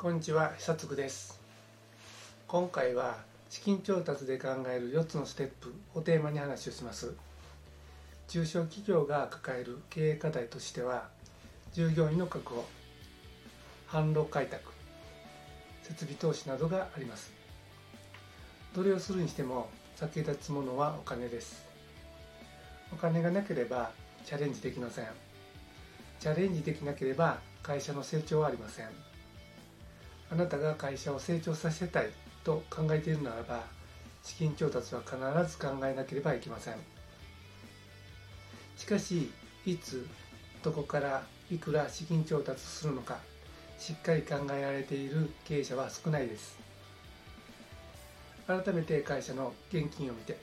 こんにちは久津です。今回は資金調達で考える4つのステップをテーマに話をします。中小企業が抱える経営課題としては従業員の確保販路開拓設備投資などがあります。どれをするにしても先立つものはお金です。お金がなければチャレンジできません。チャレンジできなければ会社の成長はありません。あなたが会社を成長させたいと考えているならば資金調達は必ず考えなければいけません。しかしいつどこからいくら資金調達するのかしっかり考えられている経営者は少ないです。改めて会社の現金を見て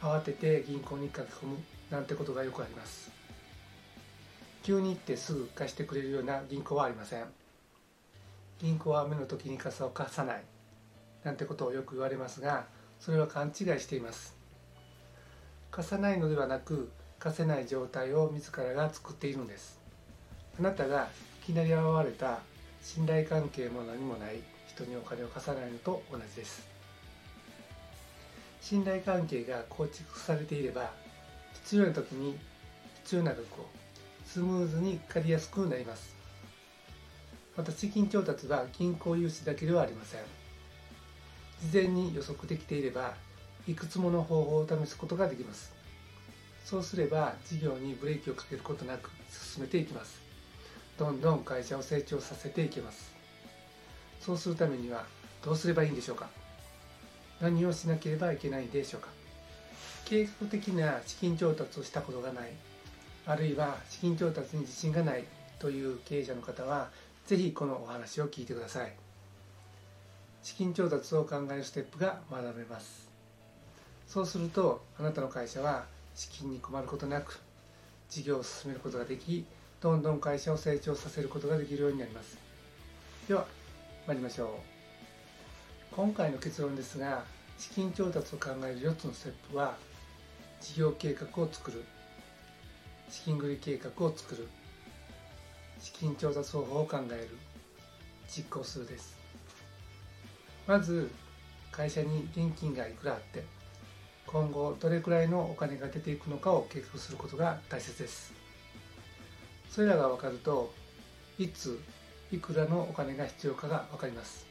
慌てて銀行に書き込むなんてことがよくあります。急に行ってすぐ貸してくれるような銀行はありません。銀行は雨の時に傘を貸さないなんてことをよく言われますがそれは勘違いしています。貸さないのではなく貸せない状態を自らが作っているのです。あなたがいきなり現れた信頼関係も何もない人にお金を貸さないのと同じです。信頼関係が構築されていれば必要な時に必要な額をスムーズに借りやすくなります。また資金調達は銀行融資だけではありません。事前に予測できていればいくつもの方法を試すことができます。そうすれば事業にブレーキをかけることなく進めていきます。どんどん会社を成長させていけます。そうするためにはどうすればいいんでしょうか。何をしなければいけないでしょうか。計画的な資金調達をしたことがない。あるいは資金調達に自信がないという経営者の方はぜひこのお話を聞いてください。資金調達を考えるステップが学べます。そうするとあなたの会社は資金に困ることなく事業を進めることができどんどん会社を成長させることができるようになります。では参りましょう。今回の結論ですが資金調達を考える4つのステップは事業計画を作る資金繰り計画を作る。資金調達方法を考える実行するです。まず会社に現金がいくらあって今後どれくらいのお金が出ていくのかを計画することが大切です。それらが分かるといついくらのお金が必要かが分かります。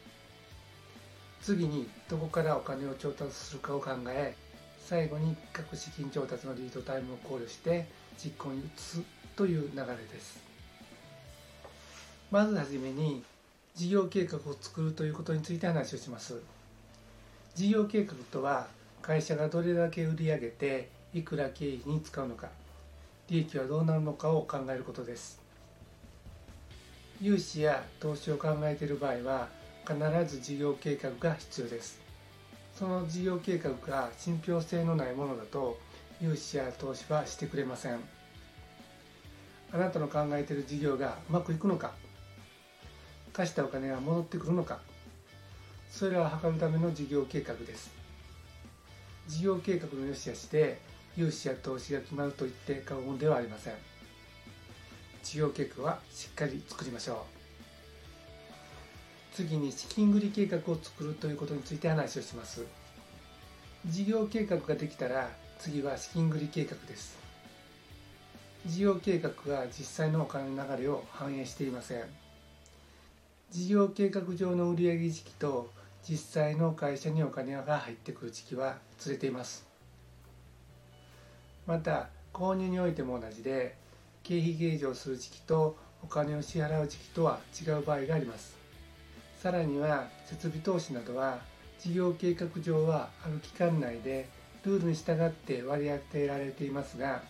次にどこからお金を調達するかを考え最後に各資金調達のリードタイムを考慮して実行に移すという流れです。まずはじめに事業計画を作るということについて話をします。事業計画とは会社がどれだけ売り上げていくら経費に使うのか利益はどうなるのかを考えることです。融資や投資を考えている場合は必ず事業計画が必要です。その事業計画が信憑性のないものだと融資や投資はしてくれません。あなたの考えている事業がうまくいくのか貸したお金が戻ってくるのか。それらを図るための事業計画です。事業計画の良し悪しで融資や投資が決まると言って過言ではありません。事業計画はしっかり作りましょう。次に資金繰り計画を作るということについて話をします。事業計画ができたら次は資金繰り計画です。事業計画が実際のお金の流れを反映していません。事業計画上の売上時期と実際の会社にお金が入ってくる時期はずれています。また購入においても同じで経費計上する時期とお金を支払う時期とは違う場合があります。さらには設備投資などは事業計画上はある期間内でルールに従って割り当てられていますが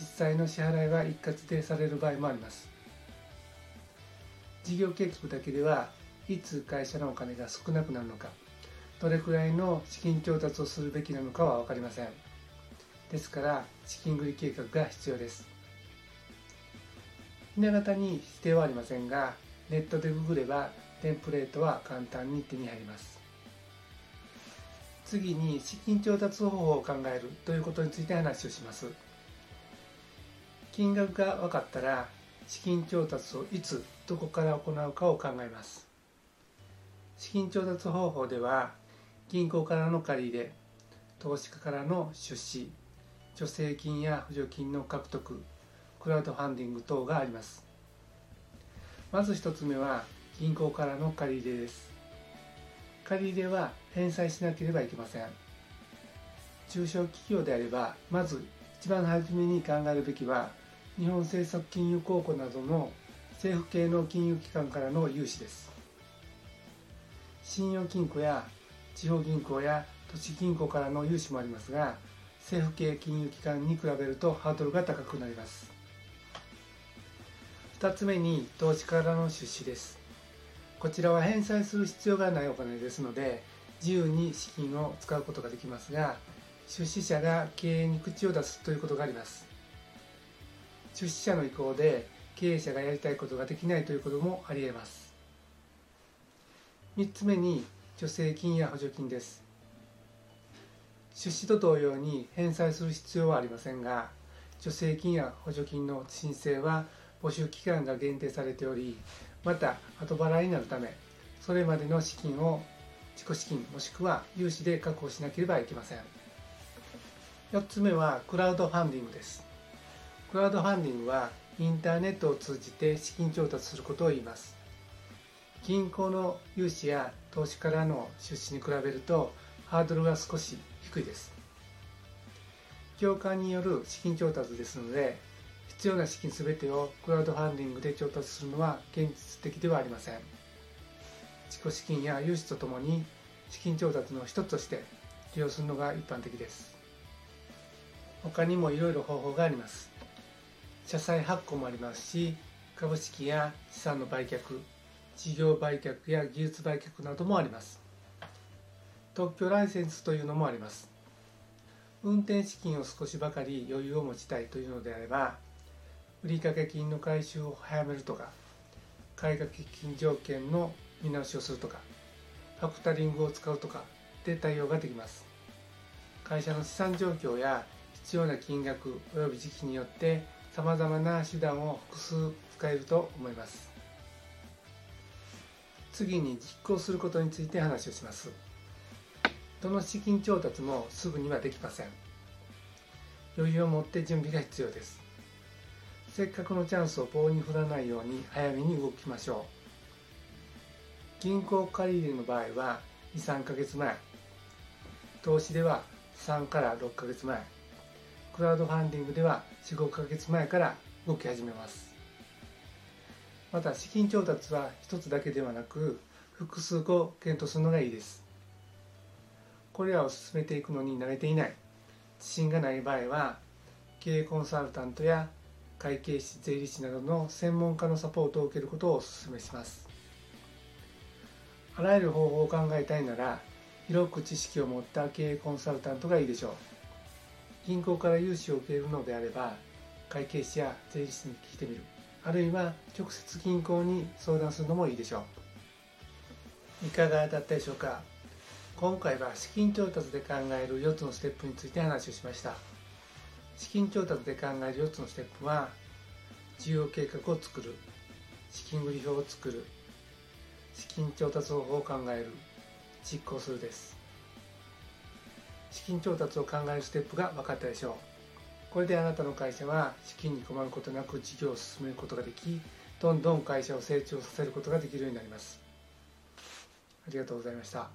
実際の支払いは一括でされる場合もあります。事業計画だけではいつ会社のお金が少なくなるのかどれくらいの資金調達をするべきなのかは分かりません。ですから資金繰り計画が必要です。ひな形に指定はありませんがネットでググればテンプレートは簡単に手に入ります。次に資金調達方法を考えるということについて話をします。金額が分かったら資金調達をいつどこから行うかを考えます。資金調達方法では銀行からの借り入れ投資家からの出資助成金や補助金の獲得クラウドファンディング等があります。まず1つ目は銀行からの借り入れです。借り入れは返済しなければいけません。中小企業であればまず一番初めに考えるべきは日本政策金融公庫などの政府系の金融機関からの融資です。信用金庫や地方銀行や都市銀行からの融資もありますが政府系金融機関に比べるとハードルが高くなります。2つ目に投資からの出資です。こちらは返済する必要がないお金ですので自由に資金を使うことができますが出資者が経営に口を出すということがあります。出資者の意向で経営者がやりたいことができないということもありえます。3つ目に助成金や補助金です。出資と同様に返済する必要はありませんが助成金や補助金の申請は募集期間が限定されておりまた後払いになるためそれまでの資金を自己資金もしくは融資で確保しなければいけません。4つ目はクラウドファンディングです。クラウドファンディングはインターネットを通じて資金調達することを言います。銀行の融資や投資からの出資に比べるとハードルが少し低いです。業界による資金調達ですので必要な資金全てをクラウドファンディングで調達するのは現実的ではありません。自己資金や融資とともに資金調達の一つとして利用するのが一般的です。他にもいろいろ方法があります。社債発行もありますし株式や資産の売却事業売却や技術売却などもあります。特許ライセンスというのもあります。運転資金を少しばかり余裕を持ちたいというのであれば売掛金の回収を早めるとか買掛金条件の見直しをするとかファクタリングを使うとかで対応ができます。会社の資産状況や必要な金額及び時期によってさまざまな手段を複数使えると思います。次に実行することについて話をします。どの資金調達もすぐにはできません。余裕を持って準備が必要です。せっかくのチャンスを棒に振らないように早めに動きましょう。銀行借入の場合は23ヶ月前。投資では3から6ヶ月前。クラウドファンディングでは45ヶ月前から動き始めます。また資金調達は1つだけではなく複数個検討するのがいいです。これらを進めていくのに慣れていない。自信がない場合は経営コンサルタントや会計士税理士などの専門家のサポートを受けることをお勧めします。あらゆる方法を考えたいなら広く知識を持った経営コンサルタントがいいでしょう。銀行から融資を受けるのであれば会計士や税理士に聞いてみる。あるいは直接銀行に相談するのもいいでしょう。いかがだったでしょうか。今回は資金調達で考える4つのステップについて話をしました。資金調達で考える4つのステップは事業計画を作る。資金繰り表を作る。資金調達方法を考える。実行するです。資金調達を考えるステップが分かったでしょう。これであなたの会社は資金に困ることなく事業を進めることができどんどん会社を成長させることができるようになります。ありがとうございました。